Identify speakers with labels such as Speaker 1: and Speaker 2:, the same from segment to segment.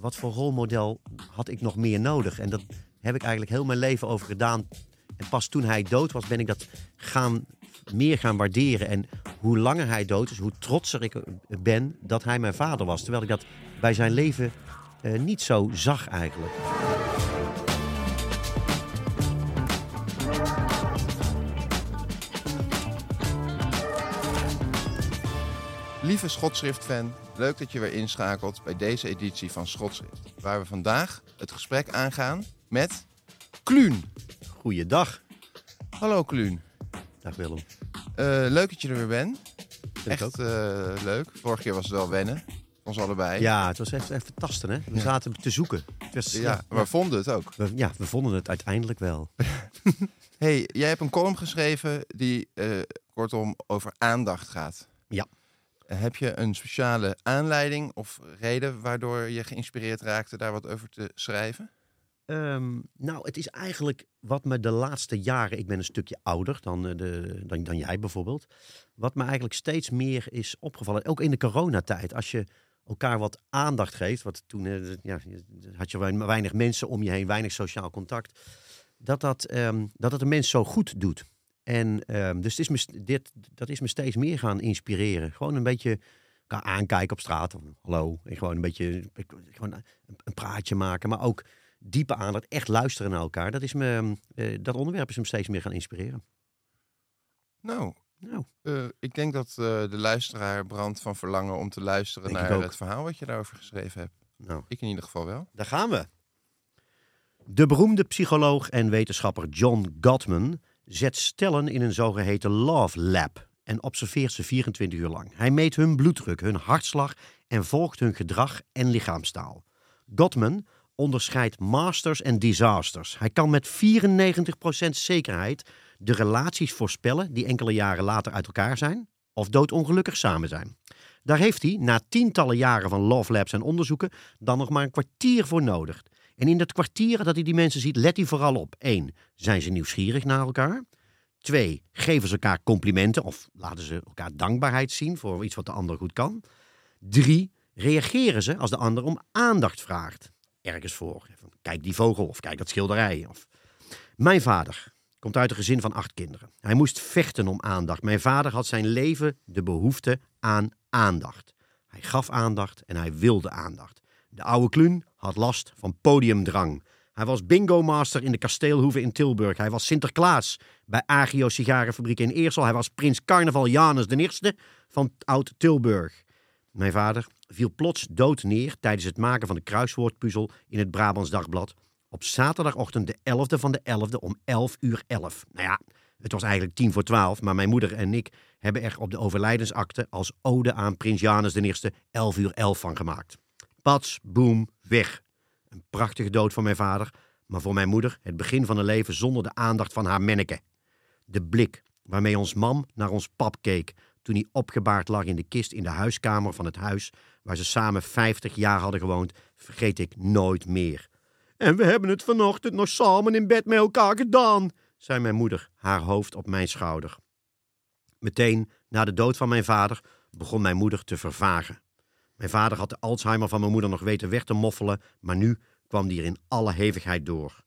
Speaker 1: Wat voor rolmodel had ik nog meer nodig? En dat heb ik eigenlijk heel mijn leven over gedaan. En pas toen hij dood was, ben ik dat gaan, meer gaan waarderen. En hoe langer hij dood is, hoe trotser ik ben dat hij mijn vader was. Terwijl ik dat bij zijn leven eh, niet zo zag eigenlijk.
Speaker 2: Lieve Schotschrift-fan, leuk dat je weer inschakelt bij deze editie van Schotschrift. Waar we vandaag het gesprek aangaan met Kluun.
Speaker 1: Goeiedag.
Speaker 2: Hallo Kluun.
Speaker 1: Dag Willem.
Speaker 2: Eh, leuk dat je er weer bent.
Speaker 1: Vind ik
Speaker 2: Echt
Speaker 1: ook.
Speaker 2: eh, leuk. Vorige keer was het wel wennen. Ons allebei.
Speaker 1: Ja, het was echt even tasten, hè? We
Speaker 2: Ja.
Speaker 1: zaten te zoeken. Het was,
Speaker 2: Ja, maar we vonden het ook.
Speaker 1: we, ja, we vonden het uiteindelijk wel.
Speaker 2: hey, jij hebt een column geschreven die eh, kortom over aandacht gaat.
Speaker 1: Ja.
Speaker 2: Heb je een speciale aanleiding of reden waardoor je geïnspireerd raakte daar wat over te schrijven?
Speaker 1: Ehm, nou, het is eigenlijk wat me de laatste jaren, ik ben een stukje ouder dan, eh, de, dan, dan jij bijvoorbeeld, wat me eigenlijk steeds meer is opgevallen, ook in de coronatijd, als je elkaar wat aandacht geeft, wat toen eh, ja, had je wein- weinig mensen om je heen, weinig sociaal contact, dat dat, ehm, dat het een mens zo goed doet. En ehm, dus het is me, dit, dat is me steeds meer gaan inspireren. Gewoon een beetje aankijken op straat. Of, Hallo. En gewoon een beetje gewoon een, praatje maken. Maar ook diepe aandacht. Echt luisteren naar elkaar. Dat, is me, eh, dat onderwerp is me steeds meer gaan inspireren.
Speaker 2: Nou,
Speaker 1: Nou,
Speaker 2: eh, ik denk dat eh, de luisteraar brandt van verlangen om te luisteren
Speaker 1: Denk
Speaker 2: naar het verhaal wat je daarover geschreven hebt.
Speaker 1: nou,
Speaker 2: Ik in ieder geval wel.
Speaker 1: daar gaan we. De beroemde psycholoog en wetenschapper John Gottman zet stellen in een zogeheten Love Lab en observeert ze 24 uur lang. Hij meet hun bloeddruk, hun hartslag en volgt hun gedrag en lichaamstaal. Gottman onderscheidt masters en disasters. Hij kan met 94% zekerheid de relaties voorspellen die enkele jaren later uit elkaar zijn of doodongelukkig samen zijn. Daar heeft hij, na tientallen jaren van Love Labs en onderzoeken, dan nog maar een kwartier voor nodig. En in dat kwartier dat hij die mensen ziet, let hij vooral op. 1. Zijn ze nieuwsgierig naar elkaar? 2. Geven ze elkaar complimenten of laten ze elkaar dankbaarheid zien voor iets wat de ander goed kan? 3. Reageren ze als de ander om aandacht vraagt? Ergens voor. Kijk die vogel of kijk dat schilderij. Of... Mijn vader komt uit een gezin van acht kinderen. Hij moest vechten om aandacht. Mijn vader had zijn leven de behoefte aan aandacht. Hij gaf aandacht en hij wilde aandacht. De oude Kluun had last van podiumdrang. Hij was bingo-master in de kasteelhoeve in Tilburg. Hij was Sinterklaas bij Agio Sigarenfabriek in Eersel. Hij was prins Carnaval Janus de Eerste van Oud-Tilburg. Mijn vader viel plots dood neer tijdens het maken van de kruiswoordpuzzel in het Brabants Dagblad. Op zaterdagochtend de 11e van de 11e om 11 uur 11. Nou ja, het was eigenlijk tien voor twaalf, maar mijn moeder en ik hebben er op de overlijdensakte als ode aan prins Janus de Eerste 11 uur 11 van gemaakt. Pats, boem, weg. Een prachtige dood voor mijn vader, maar voor mijn moeder het begin van een leven zonder de aandacht van haar menneke. De blik waarmee ons mam naar ons pap keek toen hij opgebaard lag in de kist in de huiskamer van het huis waar ze samen 50 jaar hadden gewoond, vergeet ik nooit meer. En we hebben het vanochtend nog samen in bed met elkaar gedaan, zei mijn moeder, haar hoofd op mijn schouder. Meteen na de dood van mijn vader begon mijn moeder te vervagen. Mijn vader had de Alzheimer van mijn moeder nog weten weg te moffelen, maar nu kwam die er in alle hevigheid door.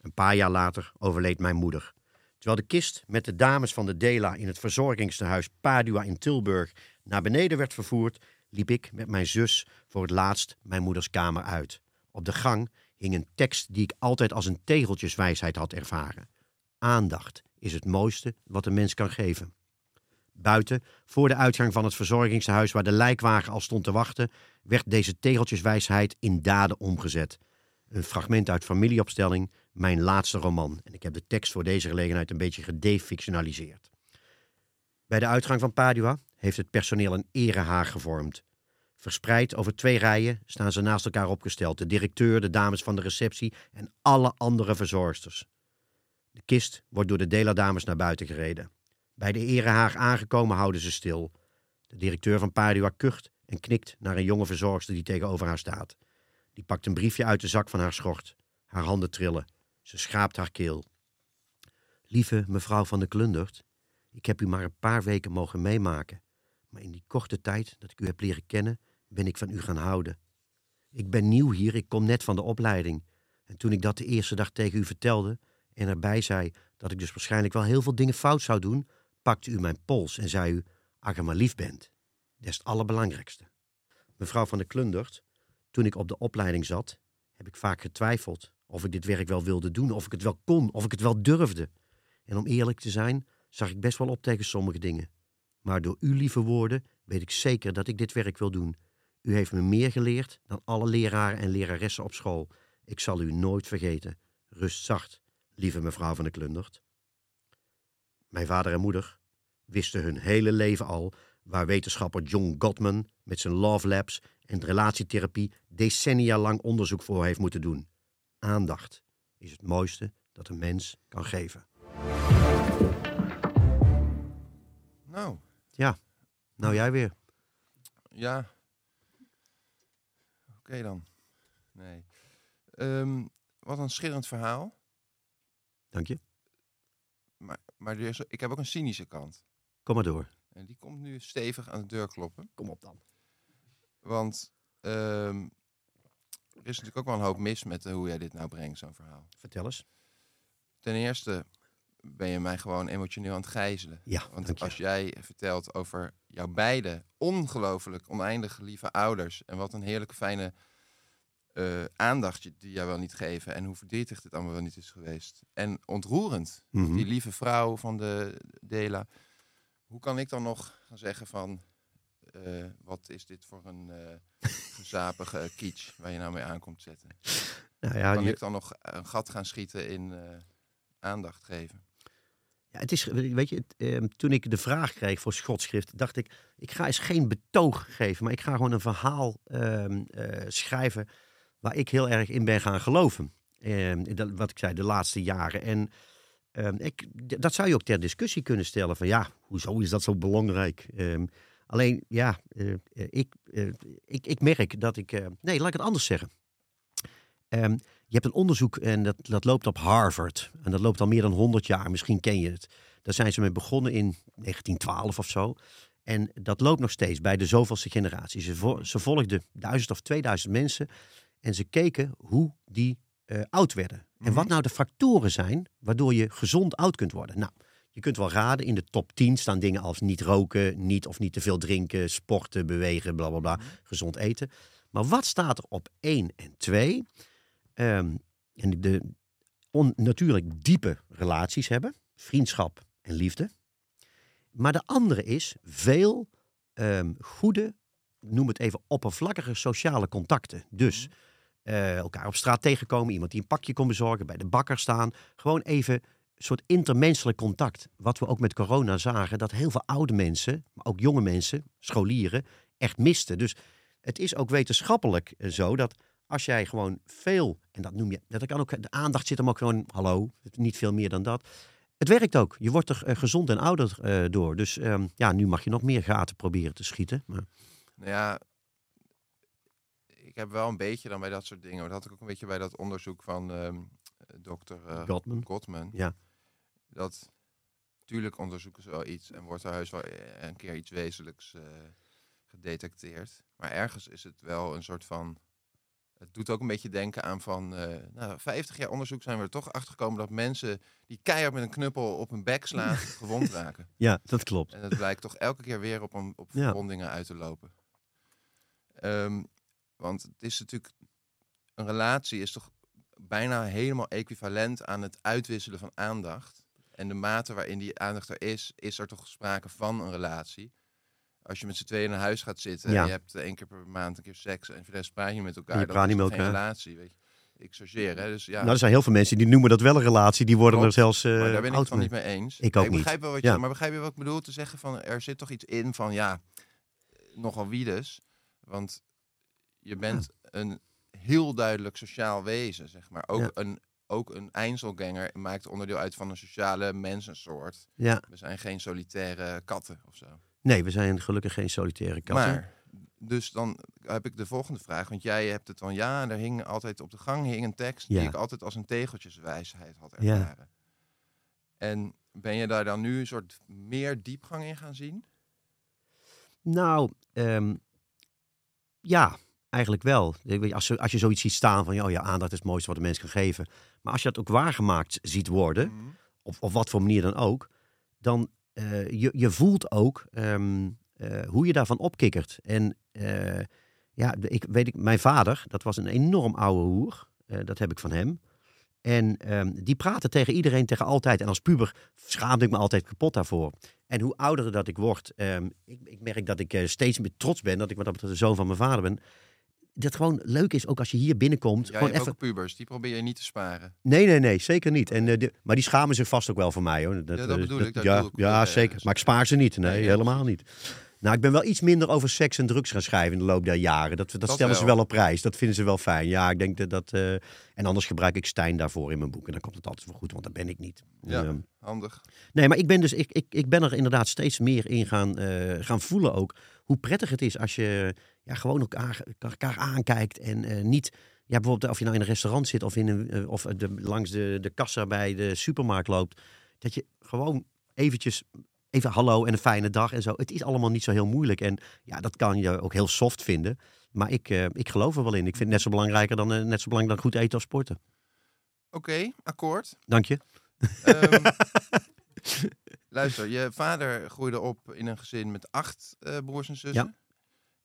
Speaker 1: Een paar jaar later overleed mijn moeder. Terwijl de kist met de dames van de Dela in het verzorgingstehuis Padua in Tilburg naar beneden werd vervoerd, liep ik met mijn zus voor het laatst mijn moeders kamer uit. Op de gang hing een tekst die ik altijd als een tegeltjeswijsheid had ervaren. Aandacht is het mooiste wat een mens kan geven. Buiten, voor de uitgang van het verzorgingshuis waar de lijkwagen al stond te wachten, werd deze tegeltjeswijsheid in daden omgezet. Een fragment uit familieopstelling, mijn laatste roman. En ik heb de tekst voor deze gelegenheid een beetje gedefictionaliseerd. Bij de uitgang van Padua heeft het personeel een erehaag gevormd. Verspreid over twee rijen staan ze naast elkaar opgesteld. De directeur, de dames van de receptie en alle andere verzorgsters. De kist wordt door de Dela-dames naar buiten gereden. Bij de erehaag aangekomen houden ze stil. De directeur van Padua kucht en knikt naar een jonge verzorgster die tegenover haar staat. Die pakt een briefje uit de zak van haar schort. Haar handen trillen. Ze schraapt haar keel. Lieve mevrouw van de Klundert, ik heb u maar een paar weken mogen meemaken. Maar in die korte tijd dat ik u heb leren kennen, ben ik van u gaan houden. Ik ben nieuw hier, ik kom net van de opleiding. En toen ik dat de eerste dag tegen u vertelde en erbij zei dat ik dus waarschijnlijk wel heel veel dingen fout zou doen, pakte u mijn pols en zei u, als je maar lief bent. Dat is het allerbelangrijkste. Mevrouw van de Klundert, toen ik op de opleiding zat, heb ik vaak getwijfeld of ik dit werk wel wilde doen, of ik het wel kon, of ik het wel durfde. En om eerlijk te zijn, zag ik best wel op tegen sommige dingen. Maar door uw lieve woorden weet ik zeker dat ik dit werk wil doen. U heeft me meer geleerd dan alle leraren en leraressen op school. Ik zal u nooit vergeten. Rust zacht, lieve mevrouw van de Klundert. Mijn vader en moeder wisten hun hele leven al waar wetenschapper John Gottman met zijn Love Labs en relatietherapie decennia lang onderzoek voor heeft moeten doen. Aandacht is het mooiste dat een mens kan geven.
Speaker 2: Nou,
Speaker 1: Ja, nou jij weer.
Speaker 2: ja. Oké dan. Nee. Ehm, wat een schitterend verhaal.
Speaker 1: Dank je.
Speaker 2: Maar, er is, ik heb ook een cynische kant.
Speaker 1: Kom maar door.
Speaker 2: En die komt nu stevig aan de deur kloppen.
Speaker 1: Kom op dan.
Speaker 2: Want ehm, er is natuurlijk ook wel een hoop mis met eh, hoe jij dit nou brengt, zo'n verhaal.
Speaker 1: Vertel eens.
Speaker 2: Ten eerste ben je mij gewoon emotioneel aan het gijzelen.
Speaker 1: Ja,
Speaker 2: Want
Speaker 1: dank je.
Speaker 2: als jij vertelt over jouw beide ongelooflijk oneindig lieve ouders... en wat een heerlijke fijne eh, aandacht die jij wel niet geven... en hoe verdrietig dit allemaal wel niet is geweest. En ontroerend,
Speaker 1: Mhm.
Speaker 2: die lieve vrouw van de Dela. Hoe kan ik dan nog gaan zeggen van... eh, wat is dit voor een eh gezapige kitsch waar je nou mee aankomt zetten?
Speaker 1: Nou ja,
Speaker 2: kan
Speaker 1: je-
Speaker 2: ik dan nog een gat gaan schieten in aandacht geven?
Speaker 1: Ja, het is, weet je, het, ehm, toen ik de vraag kreeg voor schotschrift, dacht ik, ik ga eens geen betoog geven, maar ik ga gewoon een verhaal ehm, eh, schrijven waar ik heel erg in ben gaan geloven. Ehm, dat, wat ik zei, de laatste jaren. En ehm, ik, dat zou je ook ter discussie kunnen stellen van, ja, hoezo is dat zo belangrijk? Ehm, alleen, ja, eh, ik, eh, ik, ik merk dat ik, eh, nee, laat ik het anders zeggen. Je hebt een onderzoek en dat, dat loopt op Harvard. En dat loopt al meer dan 100 jaar. Misschien ken je het. Daar zijn ze mee begonnen in 1912 of zo. En dat loopt nog steeds bij de zoveelste generatie. Ze, ze volgden duizend of 2000 mensen. En ze keken hoe die eh, oud werden. En wat nou de factoren zijn waardoor je gezond oud kunt worden. Nou, je kunt wel raden, in de top 10 staan dingen als niet roken, niet of niet te veel drinken, sporten, bewegen, bla bla bla, gezond eten. Maar wat staat er op 1 en 2? Ehm, en de on, natuurlijk diepe relaties hebben, vriendschap en liefde. Maar de andere is veel ehm, goede, noem het even oppervlakkige sociale contacten. Dus eh, elkaar op straat tegenkomen, iemand die een pakje kon bezorgen, bij de bakker staan. Gewoon even een soort intermenselijk contact. Wat we ook met corona zagen, dat heel veel oude mensen, maar ook jonge mensen, scholieren, echt misten. Dus het is ook wetenschappelijk eh, zo dat als jij gewoon veel, en dat noem je, dat kan ook, de aandacht zit hem ook gewoon, hallo, niet veel meer dan dat. Het werkt ook. Je wordt er eh, gezond en ouder door. Dus ehm, ja, nu mag je nog meer gaten proberen te schieten. Maar,
Speaker 2: Nou ja, ik heb wel een beetje dan bij dat soort dingen. maar Dat had ik ook een beetje bij dat onderzoek van ehm dokter eh,
Speaker 1: Gottman.
Speaker 2: Gottman.
Speaker 1: Ja.
Speaker 2: Dat, tuurlijk onderzoeken ze wel iets en wordt er heus wel eh, een keer iets wezenlijks eh, gedetecteerd. Maar ergens is het wel een soort van Het doet ook een beetje denken aan van, eh nou, 50 jaar onderzoek zijn we er toch achter gekomen dat mensen die keihard met een knuppel op hun bek slaan, gewond raken.
Speaker 1: Ja, dat klopt.
Speaker 2: En dat blijkt toch elke keer weer op, een, op
Speaker 1: Ja.
Speaker 2: verwondingen uit te lopen. Ehm, want het is natuurlijk, een relatie is toch bijna helemaal equivalent aan het uitwisselen van aandacht. En de mate waarin die aandacht er is, is er toch sprake van een relatie. Als je met z'n tweeën in een huis gaat zitten
Speaker 1: Ja.
Speaker 2: en je hebt één keer per maand een keer seks en voor de rest praat je met elkaar.
Speaker 1: Je
Speaker 2: dan
Speaker 1: praat
Speaker 2: is
Speaker 1: niet
Speaker 2: het
Speaker 1: met
Speaker 2: geen relatie, weet je. Ik chargeer, hè. Dus ja,
Speaker 1: Nou, er zijn heel veel mensen die noemen dat wel een relatie. Die worden
Speaker 2: Klopt,
Speaker 1: er zelfs eh
Speaker 2: maar daar ben ik van
Speaker 1: mee.
Speaker 2: niet mee eens.
Speaker 1: Ik ook
Speaker 2: ik
Speaker 1: niet.
Speaker 2: begrijp wel wat je,
Speaker 1: Ja.
Speaker 2: maar begrijp je wat ik bedoel te zeggen van er zit toch iets in van ja, nogal wie dus, want je bent een heel duidelijk sociaal wezen, zeg maar. Ook
Speaker 1: Ja.
Speaker 2: een ook een Einzelganger maakt onderdeel uit van een sociale mensensoort.
Speaker 1: Ja.
Speaker 2: We zijn geen solitaire katten of zo.
Speaker 1: Nee, we zijn gelukkig geen solitaire katten.
Speaker 2: Maar, dus dan heb ik de volgende vraag. Want jij hebt het van ja, er hing altijd op de gang hing een tekst
Speaker 1: Ja.
Speaker 2: die ik altijd als een tegeltjeswijsheid had
Speaker 1: Ja.
Speaker 2: ervaren. En ben je daar dan nu een soort meer diepgang in gaan zien?
Speaker 1: Nou, ehm, ja, eigenlijk wel. Als, je- als je zoiets ziet staan van, ja, oh ja, aandacht is het mooiste wat de mens kan geven. Maar als je dat ook waargemaakt ziet worden,
Speaker 2: Mhm.
Speaker 1: op, op wat voor manier dan ook, dan eh, je, je voelt ook ehm, eh, hoe je daarvan opkikkert. En eh, ja, ik weet ik, mijn vader, dat was een enorm oude hoer. Dat heb ik van hem. En ehm, die praatte tegen iedereen, tegen altijd. En als puber schaamde ik me altijd kapot daarvoor. En hoe ouder dat ik word, ehm, ik, ik merk dat ik steeds meer trots ben dat ik wat dat betreft de zoon van mijn vader ben. Dat gewoon leuk is, ook als je hier binnenkomt. Gewoon
Speaker 2: hebt
Speaker 1: even.
Speaker 2: ook pubers, die probeer je niet te sparen.
Speaker 1: Nee, nee, nee, zeker niet. En, eh, de- maar die schamen zich vast ook wel voor mij hoor.
Speaker 2: Ja, dat
Speaker 1: eh,
Speaker 2: bedoel ik, dat
Speaker 1: ja,
Speaker 2: ik.
Speaker 1: ja, zeker. Maar ik spaar ze niet. Nee, helemaal niet. Nou, ik ben wel iets minder over seks en drugs gaan schrijven in de loop der jaren. Dat, dat,
Speaker 2: Dat
Speaker 1: stellen ze
Speaker 2: wel.
Speaker 1: op prijs. Dat vinden ze wel fijn. Ja, ik denk dat dat. eh, en anders gebruik ik Stijn daarvoor in mijn boek. En dan komt het altijd wel goed, want dat ben ik niet.
Speaker 2: Ja.
Speaker 1: Ehm,
Speaker 2: Handig.
Speaker 1: Nee, maar ik ben dus, ik, ik, ik ben er inderdaad steeds meer in gaan, gaan voelen ook. Hoe prettig het is als je ja, gewoon elkaar, elkaar aankijkt en eh, niet. Ja, bijvoorbeeld of je nou in een restaurant zit of, in een, eh, of de, langs de, de kassa bij de supermarkt loopt. Dat je gewoon eventjes, even hallo en een fijne dag en zo. Het is allemaal niet zo heel moeilijk. En ja, dat kan je ook heel soft vinden. Maar ik, eh, ik geloof er wel in. Ik vind het net zo belangrijker dan, net zo belangrijk dan goed eten of sporten.
Speaker 2: Oké, akkoord.
Speaker 1: Dank je.
Speaker 2: Ehm, luister, je vader groeide op in een gezin met acht eh, broers en zussen.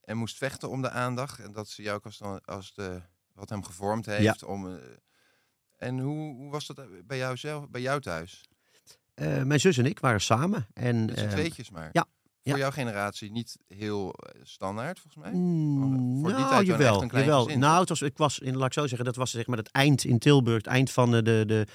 Speaker 2: En moest vechten om de aandacht. En dat zie je ook als, dan, als de, wat hem gevormd heeft. Om, eh, en hoe, hoe was dat bij jou zelf, bij jou thuis?
Speaker 1: Eh, mijn zus en ik waren samen. En, eh,
Speaker 2: tweetjes maar.
Speaker 1: ja,
Speaker 2: Voor
Speaker 1: ja.
Speaker 2: jouw generatie niet heel eh, standaard, volgens mij.
Speaker 1: Mm,
Speaker 2: Voor die
Speaker 1: nou,
Speaker 2: tijd wel echt
Speaker 1: jawel,
Speaker 2: een klein
Speaker 1: jawel. Nou, het was, ik was, in, laat ik zo zeggen, dat was zeg maar het eind in Tilburg, het eind van eh, de, de,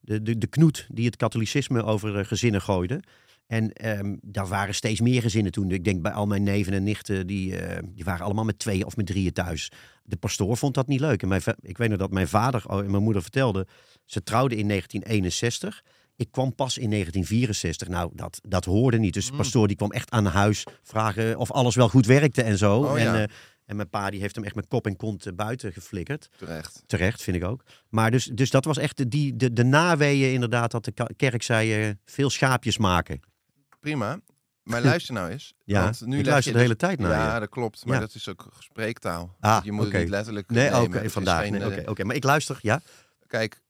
Speaker 1: de, de, de knoet die het katholicisme over eh, gezinnen gooide. En ehm, daar waren steeds meer gezinnen toen. Ik denk bij al mijn neven en nichten, die, eh, die waren allemaal met tweeën of met drieën thuis. De pastoor vond dat niet leuk. En mijn, ik weet nog dat mijn vader oh, en mijn moeder vertelden, ze trouwden in 1961. Ik kwam pas in 1964. Nou, dat, dat hoorde niet. Dus de
Speaker 2: Mm.
Speaker 1: pastoor die kwam echt aan huis vragen of alles wel goed werkte en zo.
Speaker 2: Oh,
Speaker 1: en,
Speaker 2: ja.
Speaker 1: eh, en mijn pa die heeft hem echt met kop en kont eh, buiten geflikkerd.
Speaker 2: Terecht.
Speaker 1: Terecht, vind ik ook. Maar dus, dus dat was echt de, die, de, de naweeën inderdaad dat de kerk zei eh, veel schaapjes maken.
Speaker 2: Prima. Maar luister nou eens.
Speaker 1: Ja,
Speaker 2: want nu
Speaker 1: ik luister
Speaker 2: je
Speaker 1: de hele
Speaker 2: dus-
Speaker 1: tijd naar
Speaker 2: Ja,
Speaker 1: je.
Speaker 2: dat klopt. Maar
Speaker 1: Ja.
Speaker 2: dat is ook spreektaal.
Speaker 1: Ah,
Speaker 2: je moet
Speaker 1: oké.
Speaker 2: het niet letterlijk
Speaker 1: Nee, oké, vandaag.
Speaker 2: geen,
Speaker 1: Nee,
Speaker 2: eh,
Speaker 1: Oké, oké. maar ik luister, ja.
Speaker 2: Kijk,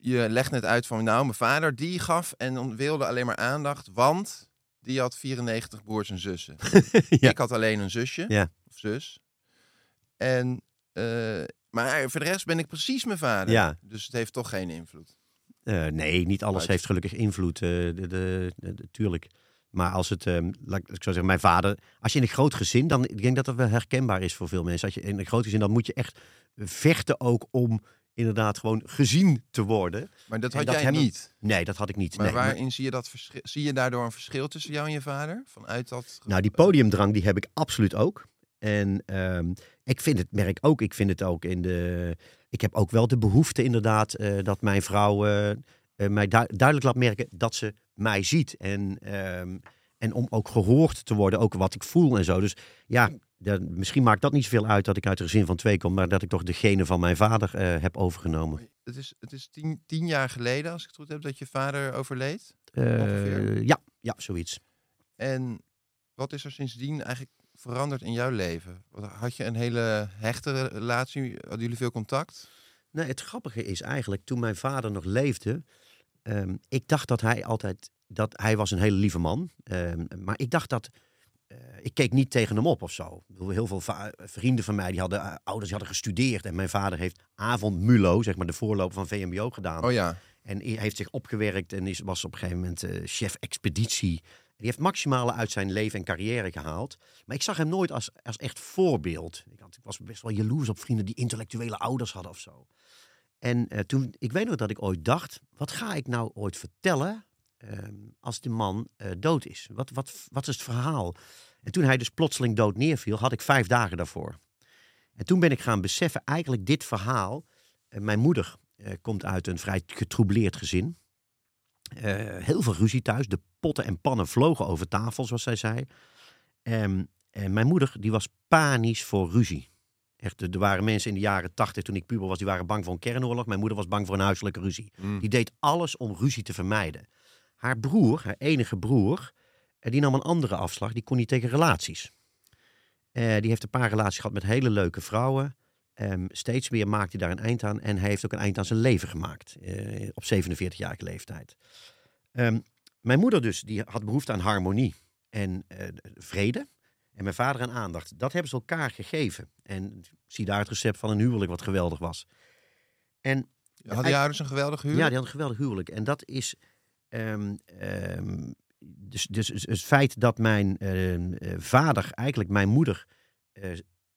Speaker 2: je legt net uit van, nou, mijn vader die gaf en wilde alleen maar aandacht, want die had 94 broers en zussen.
Speaker 1: Ja.
Speaker 2: Ik had alleen een zusje
Speaker 1: Ja.
Speaker 2: of zus. En, eh, maar voor de rest ben ik precies mijn vader.
Speaker 1: Ja.
Speaker 2: Dus het heeft toch geen invloed.
Speaker 1: Eh, nee, niet alles
Speaker 2: Uit.
Speaker 1: heeft gelukkig invloed, eh, de, de, tuurlijk. Maar als het, ehm, laat ik zo zeggen, mijn vader, als je in een groot gezin, dan ik denk dat dat wel herkenbaar is voor veel mensen. Als je in een groot gezin, dan moet je echt vechten ook om inderdaad gewoon gezien te worden.
Speaker 2: Maar dat had
Speaker 1: dat
Speaker 2: jij
Speaker 1: hebben-
Speaker 2: niet.
Speaker 1: Nee, dat had ik niet.
Speaker 2: Maar
Speaker 1: nee, maar-
Speaker 2: waarin zie je dat verschil? Zie je daardoor een verschil tussen jou en je vader? Vanuit dat.
Speaker 1: Nou, die podiumdrang die heb ik absoluut ook. En ehm, ik vind het, merk ook, ik vind het ook in de. Ik heb ook wel de behoefte inderdaad eh, dat mijn vrouw eh, eh, mij du- duidelijk laat merken dat ze mij ziet. En, ehm, en om ook gehoord te worden, ook wat ik voel en zo. Dus ja, de- misschien maakt dat niet zoveel uit dat ik uit een gezin van twee kom, maar dat ik toch de genen van mijn vader eh, heb overgenomen.
Speaker 2: Het is, het is tien, tien jaar geleden, als ik het goed heb, dat je vader overleed. Ongeveer.
Speaker 1: ja, ja, zoiets.
Speaker 2: En wat is er sindsdien eigenlijk veranderd in jouw leven? Had je een hele hechte relatie? Hadden jullie veel contact?
Speaker 1: Nee, het grappige is eigenlijk, toen mijn vader nog leefde, ehm, ik dacht dat hij altijd, dat hij was een hele lieve man. Ehm, maar ik dacht dat, ik keek niet tegen hem op of zo. Heel veel vrienden van mij, die hadden, eh, ouders die hadden gestudeerd. En mijn vader heeft avondmulo, zeg maar de voorloper van VMBO gedaan.
Speaker 2: Oh ja.
Speaker 1: En hij heeft zich opgewerkt en is, was op een gegeven moment eh, chef expeditie. Die heeft maximale uit zijn leven en carrière gehaald. Maar ik zag hem nooit als, als echt voorbeeld. Ik, had, ik was best wel jaloers op vrienden die intellectuele ouders hadden of zo. En eh, toen, ik weet nog dat ik ooit dacht, wat ga ik nou ooit vertellen ehm, als de man eh, dood is? Wat, wat, wat is het verhaal? En toen hij dus plotseling dood neerviel, had ik vijf dagen daarvoor. En toen ben ik gaan beseffen, eigenlijk dit verhaal. eh, mijn moeder eh, komt uit een vrij getroubleerd gezin. Heel veel ruzie thuis. De potten en pannen vlogen over tafel, zoals zij zei. Ehm, en mijn moeder, die was panisch voor ruzie. Echt, er waren mensen in de jaren tachtig, toen ik puber was, die waren bang voor een kernoorlog. Mijn moeder was bang voor een huiselijke ruzie.
Speaker 2: Mm.
Speaker 1: Die deed alles om ruzie te vermijden. Haar broer, haar enige broer, eh, die nam een andere afslag. Die kon niet tegen relaties. Eh, die heeft een paar relaties gehad met hele leuke vrouwen. Ehm, steeds weer maakte hij daar een eind aan. En hij heeft ook een eind aan zijn leven gemaakt. eh, op 47-jarige leeftijd. Ehm, mijn moeder dus, die had behoefte aan harmonie en vrede. En mijn vader aan aandacht. Dat hebben ze elkaar gegeven. En zie daar het recept van een huwelijk wat geweldig was. En
Speaker 2: Hadden je ouders een geweldig huwelijk?
Speaker 1: ja, die had een geweldig huwelijk. En dat is. Ehm, ehm, dus, dus het feit dat mijn ehm, eh, vader eigenlijk mijn moeder eh,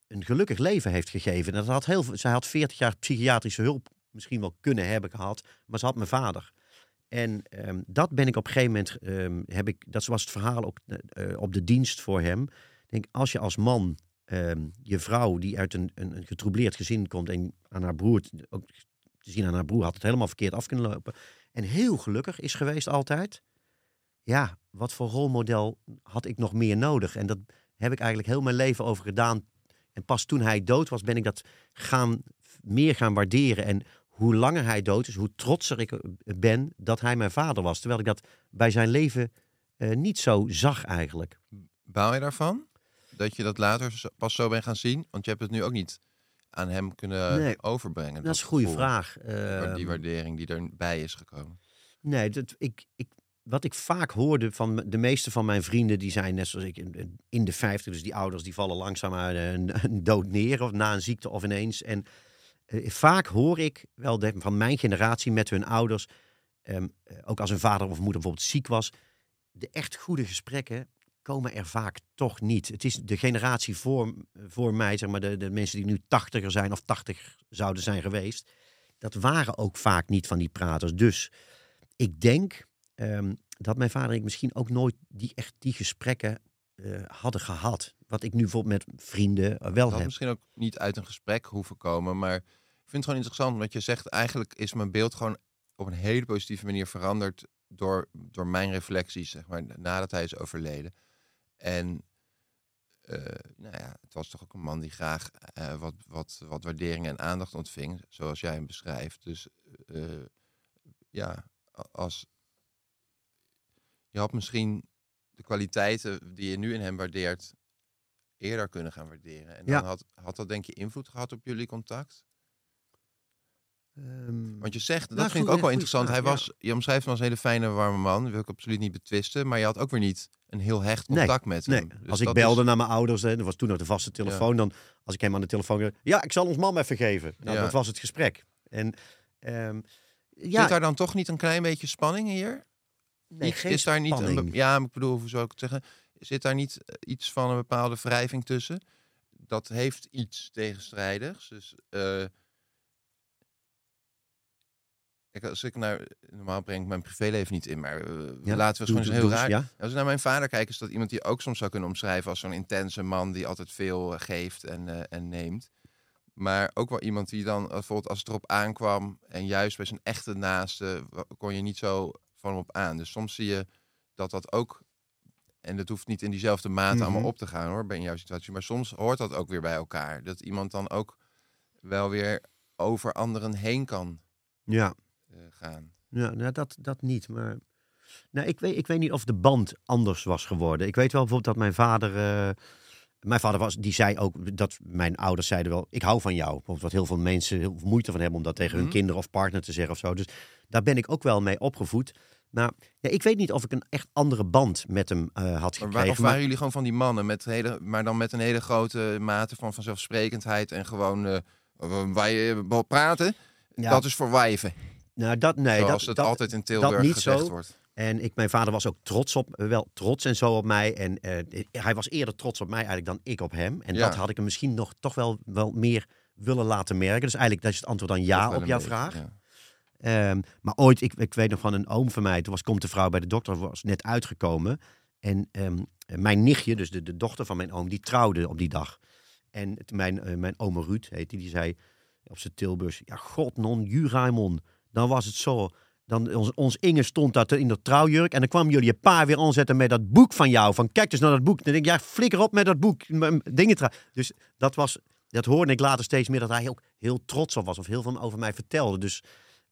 Speaker 1: een gelukkig leven heeft gegeven. En dat had heel zij had 40 jaar psychiatrische hulp misschien wel kunnen hebben gehad, maar ze had mijn vader. En dat ben ik op een gegeven moment, heb ik, dat was het verhaal ook eh, op de dienst voor hem. Denk, als je als man je vrouw die uit een, een, een getroubleerd gezin komt en aan haar broer, ook te zien aan haar broer, had het helemaal verkeerd af kunnen lopen. En heel gelukkig is geweest altijd. Ja, wat voor rolmodel had ik nog meer nodig? En dat heb ik eigenlijk heel mijn leven over gedaan. En pas toen hij dood was, ben ik dat gaan, meer gaan waarderen. En hoe langer hij dood is, hoe trotser ik ben dat hij mijn vader was. Terwijl ik dat bij zijn leven eh, niet zo zag eigenlijk.
Speaker 2: Baal je daarvan? Dat je dat later pas zo bent gaan zien? Want je hebt het nu ook niet aan hem kunnen
Speaker 1: Nee.
Speaker 2: overbrengen.
Speaker 1: Dat is een goede vraag.
Speaker 2: Die
Speaker 1: Ehm,
Speaker 2: waardering die erbij is gekomen.
Speaker 1: Nee, dat, ik, ik, wat ik vaak hoorde van de meeste van mijn vrienden, die zijn net zoals ik in, de 50, dus die ouders die vallen langzaam uit een, dood neer of na een ziekte of ineens. En eh, vaak hoor ik wel de, van mijn generatie met hun ouders, ehm, eh, ook als een vader of moeder bijvoorbeeld ziek was, de echt goede gesprekken komen er vaak toch niet. Het is de generatie voor, voor mij, zeg maar, de, de mensen die nu tachtiger zijn of tachtig zouden zijn geweest, dat waren ook vaak niet van die praters. Dus ik denk ehm, dat mijn vader en ik misschien ook nooit die, echt die gesprekken eh, hadden gehad. Wat ik nu bijvoorbeeld met vrienden eh, wel
Speaker 2: Dat
Speaker 1: heb.
Speaker 2: misschien ook niet uit een gesprek hoeven komen. Maar ik vind het gewoon interessant. Omdat je zegt, eigenlijk is mijn beeld gewoon op een hele positieve manier veranderd. Door, door mijn reflecties, zeg maar, nadat hij is overleden. En eh, nou ja, het was toch ook een man die graag eh, wat, wat, wat waardering en aandacht ontving. Zoals jij hem beschrijft. Dus eh, ja, als... Je had misschien de kwaliteiten die je nu in hem waardeert eerder kunnen gaan waarderen. En dan
Speaker 1: Ja.
Speaker 2: had, had dat denk je invloed gehad op jullie contact?
Speaker 1: Ehm,
Speaker 2: Want je zegt, dat
Speaker 1: Nou,
Speaker 2: vind ik ook wel interessant. hij
Speaker 1: ja.
Speaker 2: was, je omschrijft hem als een hele fijne, warme man. Dat wil ik absoluut niet betwisten. Maar je had ook weer niet een heel hecht
Speaker 1: Nee,
Speaker 2: contact met
Speaker 1: nee,
Speaker 2: hem. Dus
Speaker 1: als ik belde
Speaker 2: is-
Speaker 1: naar mijn ouders, hè, dat was toen nog de vaste telefoon, dan als ik hem aan de telefoon, ja, ik zal ons man even geven. Nou,
Speaker 2: Ja.
Speaker 1: dat was het gesprek. En ja,
Speaker 2: Zit daar dan toch niet een klein beetje spanning hier?
Speaker 1: nee,
Speaker 2: Iets-
Speaker 1: geen
Speaker 2: is daar niet een,
Speaker 1: spanning.
Speaker 2: ja, ik bedoel, hoe zou ik het zeggen? Zit daar niet eh, iets van een bepaalde wrijving tussen? Dat heeft iets tegenstrijdigs. Dus eh, ik, als ik naar, normaal breng ik mijn privéleven niet in, maar eh,
Speaker 1: Ja,
Speaker 2: laten we gewoon eens heel
Speaker 1: doe
Speaker 2: raar.
Speaker 1: ja.
Speaker 2: Als ik naar mijn vader kijk, is dat iemand die ook soms zou kunnen omschrijven als zo'n intense man die altijd veel eh, geeft en, eh, en neemt. Maar ook wel iemand die dan, bijvoorbeeld als het erop aankwam en juist bij zijn echte naaste, kon je niet zo van hem op aan. Dus soms zie je dat dat ook, en dat hoeft niet in diezelfde mate
Speaker 1: Mhm.
Speaker 2: allemaal op te gaan hoor, bij jouw situatie. Maar soms hoort dat ook weer bij elkaar. Dat iemand dan ook wel weer over anderen heen kan
Speaker 1: Ja,
Speaker 2: gaan.
Speaker 1: ja nou, dat, dat niet. Maar nou, ik, weet, ik weet niet of de band anders was geworden. Ik weet wel bijvoorbeeld dat mijn vader. eh, mijn vader was, die zei ook dat mijn ouders zeiden wel, ik hou van jou. Bijvoorbeeld Wat heel veel mensen heel veel moeite van hebben om dat tegen hun
Speaker 2: Mhm.
Speaker 1: kinderen of partner te zeggen of zo. Dus daar ben ik ook wel mee opgevoed. Maar ja, ik weet niet of ik een echt andere band met hem eh, had
Speaker 2: Maar
Speaker 1: gekregen.
Speaker 2: waar, of
Speaker 1: maar-
Speaker 2: waren jullie gewoon van die mannen, met hele, maar dan met een hele grote mate van vanzelfsprekendheid en gewoon eh wij eh, praten?
Speaker 1: Ja.
Speaker 2: Dat is voor wijven,
Speaker 1: nou, dat, nee,
Speaker 2: zoals
Speaker 1: dat,
Speaker 2: het
Speaker 1: dat,
Speaker 2: altijd in Tilburg
Speaker 1: niet
Speaker 2: gezegd
Speaker 1: zo.
Speaker 2: wordt.
Speaker 1: En ik, mijn vader was ook trots op, wel trots en zo op mij. En eh, hij was eerder trots op mij eigenlijk dan ik op hem. En
Speaker 2: Ja.
Speaker 1: dat had ik hem misschien nog toch wel, wel meer willen laten merken. Dus eigenlijk dat is het antwoord dan ja op jouw
Speaker 2: beetje,
Speaker 1: vraag.
Speaker 2: ja.
Speaker 1: Ehm, maar ooit, ik, ik weet nog van een oom van mij, toen was, komt de vrouw bij de dokter, was net uitgekomen. En ehm, mijn nichtje, dus de, de dochter van mijn oom, die trouwde op die dag. En het- mijn, eh, mijn oom Ruud, heet die, die zei op zijn Tilburgs, ja god non, Juraimon, dan was het zo. Dan, ons, ons Inge stond daar in de trouwjurk en dan kwam jullie je pa weer aanzetten met dat boek van jou. Van kijk dus naar dat boek. Dan denk ik, ja flikker op met dat boek. Dingen tra- dus dat was, dat hoorde ik later steeds meer, dat hij ook heel trots op was. Of heel veel over mij vertelde. Dus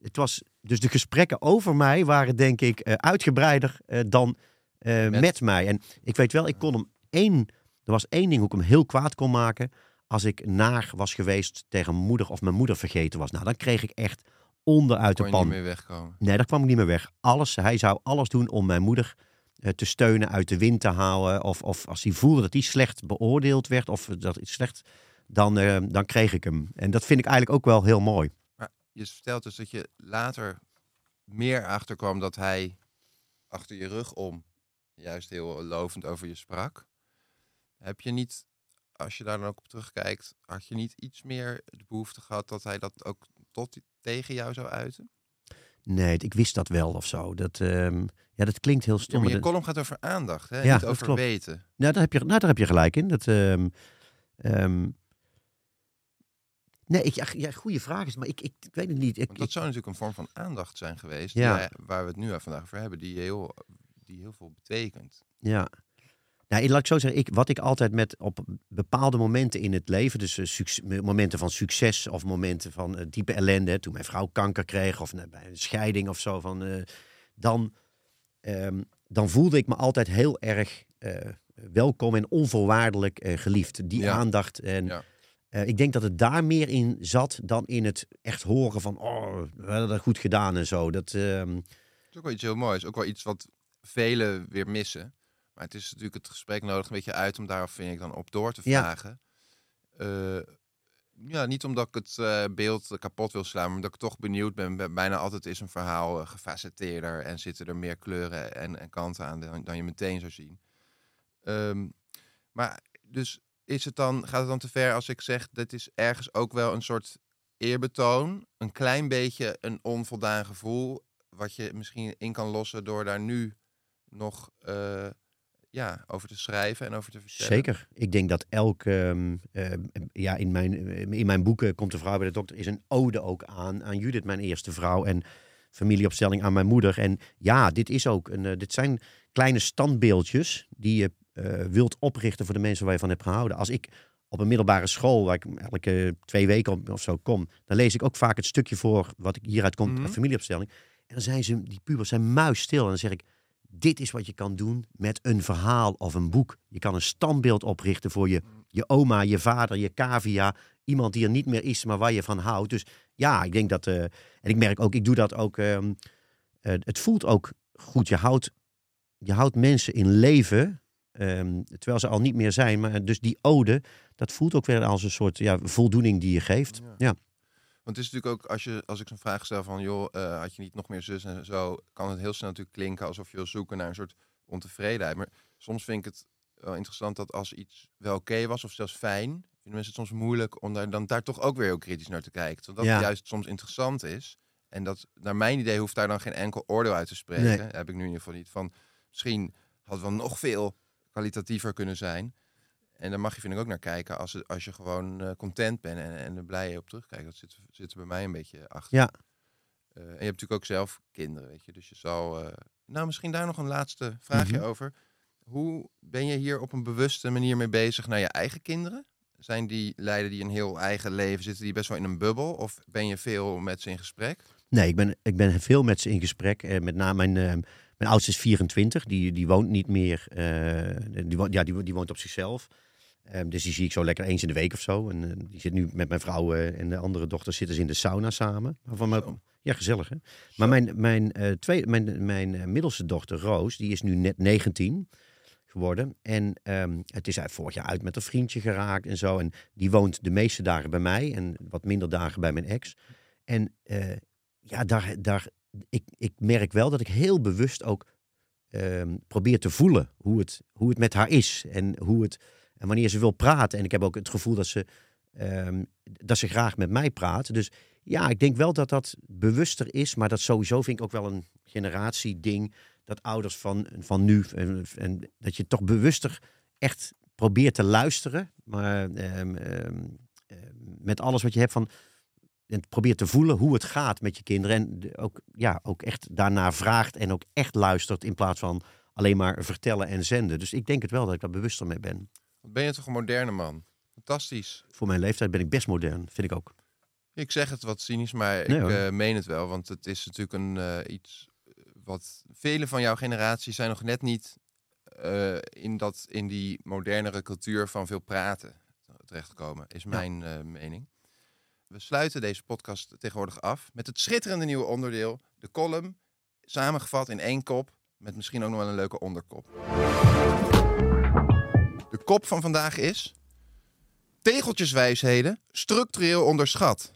Speaker 1: het was, dus de gesprekken over mij waren denk ik eh, uitgebreider eh, dan eh, met.
Speaker 2: Met.
Speaker 1: mij. En ik weet wel, ik kon hem één, er was één ding hoe ik hem heel kwaad kon maken. Als ik naar was geweest tegen mijn moeder of mijn moeder vergeten was. Nou, dan kreeg ik echt onderuit
Speaker 2: Kon
Speaker 1: de
Speaker 2: je niet
Speaker 1: pan.
Speaker 2: meer wegkomen.
Speaker 1: Nee, daar kwam ik niet meer weg. Alles, hij zou alles doen om mijn moeder eh, te steunen, uit de wind te houden. Of, of als hij voelde dat hij slecht beoordeeld werd of dat iets slecht, dan, eh, dan kreeg ik hem. En dat vind ik eigenlijk ook wel heel mooi.
Speaker 2: Je vertelt dus dat je later meer achterkwam dat hij achter je rug om juist heel lovend over je sprak. Heb je niet, als je daar dan ook op terugkijkt, had je niet iets meer de behoefte gehad dat hij dat ook tot tegen jou zou uiten?
Speaker 1: Nee, ik wist dat wel of zo. Dat, ehm, ja, dat klinkt heel
Speaker 2: Ja,
Speaker 1: stom.
Speaker 2: maar je column gaat over aandacht, hè?
Speaker 1: Ja,
Speaker 2: niet over
Speaker 1: klopt.
Speaker 2: weten.
Speaker 1: nou, daar heb je, nou, daar heb je gelijk in. Dat, ehm, ehm, nee, ik, ja, goede vraag is, maar ik, ik, ik weet het niet. Ik,
Speaker 2: Want dat
Speaker 1: ik-
Speaker 2: zou natuurlijk een vorm van aandacht zijn geweest,
Speaker 1: Ja.
Speaker 2: hij- waar we het nu vandaag over hebben, die heel, die heel veel betekent.
Speaker 1: Ja. Nou, laat ik zo zeggen, ik, wat ik altijd met op bepaalde momenten in het leven, dus eh, momenten van succes of momenten van eh, diepe ellende, hè, toen mijn vrouw kanker kreeg of eh, bij een scheiding of zo, van, eh, dan, ehm, dan voelde ik me altijd heel erg welkom en onvoorwaardelijk geliefd. Die
Speaker 2: Ja.
Speaker 1: aandacht. En
Speaker 2: Ja.
Speaker 1: ik denk dat het daar meer in zat dan in het echt horen van, oh, we hebben dat goed gedaan en zo. Dat, ehm,
Speaker 2: Het is ook wel iets heel moois. Ook wel iets wat velen weer missen. Maar het is natuurlijk het gesprek nodig een beetje uit om daar, vind ik, dan op door te
Speaker 1: Ja.
Speaker 2: vragen. Eh, ja, niet omdat ik het eh, beeld kapot wil slaan, maar omdat ik toch benieuwd ben. Bij- Bijna altijd is een verhaal gefacetteerder en zitten er meer kleuren en, en kanten aan dan, dan je meteen zou zien. Ehm, maar dus is het dan, gaat het dan te ver als ik zeg, dat is ergens ook wel een soort eerbetoon, een klein beetje een onvoldaan gevoel, wat je misschien in kan lossen door daar nu nog ja, over te schrijven en over te vertellen.
Speaker 1: Zeker. Ik denk dat elk, ehm, ehm, ja, in mijn, in mijn boeken komt de vrouw bij de dokter, is een ode ook aan, aan Judith, mijn eerste vrouw. En familieopstelling aan mijn moeder. En ja, dit is ook een, eh, dit zijn kleine standbeeldjes die je eh, wilt oprichten voor de mensen waar je van hebt gehouden. Als ik op een middelbare school, waar ik elke twee weken of zo kom, dan lees ik ook vaak het stukje voor wat ik hieruit komt, een familieopstelling. En dan zijn ze, die pubers zijn muisstil. En dan zeg ik, dit is wat je kan doen met een verhaal of een boek. Je kan een standbeeld oprichten voor je, je oma, je vader, je cavia. Iemand die er niet meer is, maar waar je van houdt. Dus ja, ik denk dat... eh, en ik merk ook, ik doe dat ook... ehm, eh, het voelt ook goed. Je houdt, je houdt mensen in leven, ehm, terwijl ze al niet meer zijn. Maar dus die ode, dat voelt ook weer als een soort ja, voldoening die je geeft.
Speaker 2: Ja.
Speaker 1: Ja.
Speaker 2: Want het is natuurlijk ook, als, je, als ik zo'n vraag stel van, joh, eh, had je niet nog meer zus en zo, kan het heel snel natuurlijk klinken alsof je wil zoeken naar een soort ontevredenheid. Maar soms vind ik het wel interessant dat als iets wel oké was of zelfs fijn, vinden mensen het soms moeilijk om daar, dan daar toch ook weer heel kritisch naar te kijken. Terwijl dat
Speaker 1: Ja.
Speaker 2: juist soms interessant is. En dat, naar mijn idee, hoeft daar dan geen enkel oordeel uit te spreken.
Speaker 1: Nee.
Speaker 2: Heb ik nu in ieder geval niet. Van, misschien had het wel nog veel kwalitatiever kunnen zijn. En daar mag je vind ik ook naar kijken als, het- als je gewoon eh, content bent en, en er blij op terugkijkt. Dat zit, zit er bij mij een beetje achter.
Speaker 1: Ja.
Speaker 2: Eh, en je hebt natuurlijk ook zelf kinderen, weet je. Dus je zal... eh, nou, misschien daar nog een laatste vraagje
Speaker 1: Mhm.
Speaker 2: over. Hoe ben je hier op een bewuste manier mee bezig naar je eigen kinderen? Zijn die leiden die een heel eigen leven? Zitten die best wel in een bubbel? Of ben je veel met ze in gesprek?
Speaker 1: Nee, ik ben, ik ben veel met ze in gesprek. Eh, met name mijn, mijn oudste is 24. Die, die woont niet meer. die, woont, ja, die, die woont op zichzelf. Ehm, dus die zie ik zo lekker eens in de week of zo. En eh, die zit nu met mijn vrouw eh, en de andere dochter zitten ze in de sauna samen. Maar van mijn, ja, gezellig hè. Maar mijn, mijn, eh, twee, mijn, mijn middelste dochter Roos, die is nu net 19 geworden. En ehm, het is vorig jaar uit met een vriendje geraakt en zo. En die woont de meeste dagen bij mij en wat minder dagen bij mijn ex. En ja, daar, daar, ik, ik merk wel dat ik heel bewust ook ehm, probeer te voelen hoe het, hoe het met haar is. En, hoe het, en wanneer ze wil praten. En ik heb ook het gevoel dat ze, ehm, dat ze graag met mij praat. Dus ja, ik denk wel dat dat bewuster is. Maar dat sowieso vind ik ook wel een generatieding. Dat ouders van, van nu, en, en dat je toch bewuster echt probeert te luisteren. Maar ehm, ehm, ehm, met alles wat je hebt van en probeert te voelen hoe het gaat met je kinderen. En ook, ja, ook echt daarna vraagt en ook echt luistert in plaats van alleen maar vertellen en zenden. Dus ik denk het wel dat ik daar bewuster mee ben.
Speaker 2: Wat ben je toch een moderne man? Fantastisch.
Speaker 1: Voor mijn leeftijd ben ik best modern, vind ik ook.
Speaker 2: Ik zeg het wat cynisch, maar
Speaker 1: Nee,
Speaker 2: ik eh, meen het wel. Want het is natuurlijk een, eh, iets eh, wat velen van jouw generatie zijn nog net niet in, dat, in die modernere cultuur van veel praten terechtgekomen, is mijn mening. We sluiten deze podcast tegenwoordig af met het schitterende nieuwe onderdeel, de column, samengevat in één kop, met misschien ook nog wel een leuke onderkop. De kop van vandaag is tegeltjeswijsheden structureel onderschat.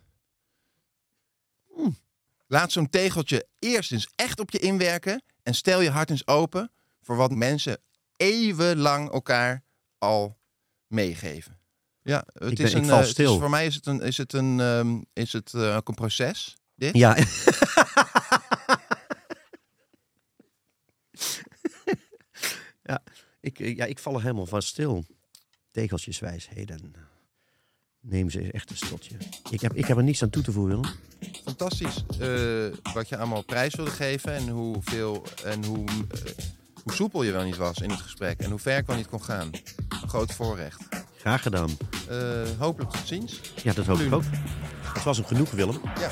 Speaker 2: Laat zo'n tegeltje eerst eens echt op je inwerken en stel je hart eens open voor wat mensen eeuwenlang elkaar al meegeven. Ja, het
Speaker 1: Ik
Speaker 2: is
Speaker 1: ben- ik
Speaker 2: een.
Speaker 1: val
Speaker 2: eh, het is-
Speaker 1: stil.
Speaker 2: voor mij is het een, is het een, ehm, is het, eh, ook een proces. Dit?
Speaker 1: Ja. ja, ik, ja, ik val er helemaal van stil. Tegeltjeswijsheden. Neem ze echt een stotje. Ik heb, ik heb er niets aan toe te voegen. Willem.
Speaker 2: Fantastisch. eh, wat je allemaal prijs wilde geven en hoeveel en hoe, eh, hoe soepel je wel niet was in het gesprek en hoe ver ik wel niet kon gaan. Groot voorrecht.
Speaker 1: Graag gedaan.
Speaker 2: Eh, hopelijk tot ziens.
Speaker 1: Ja, dat hoop ik ook. Het was hem genoeg, Willem.
Speaker 2: Ja.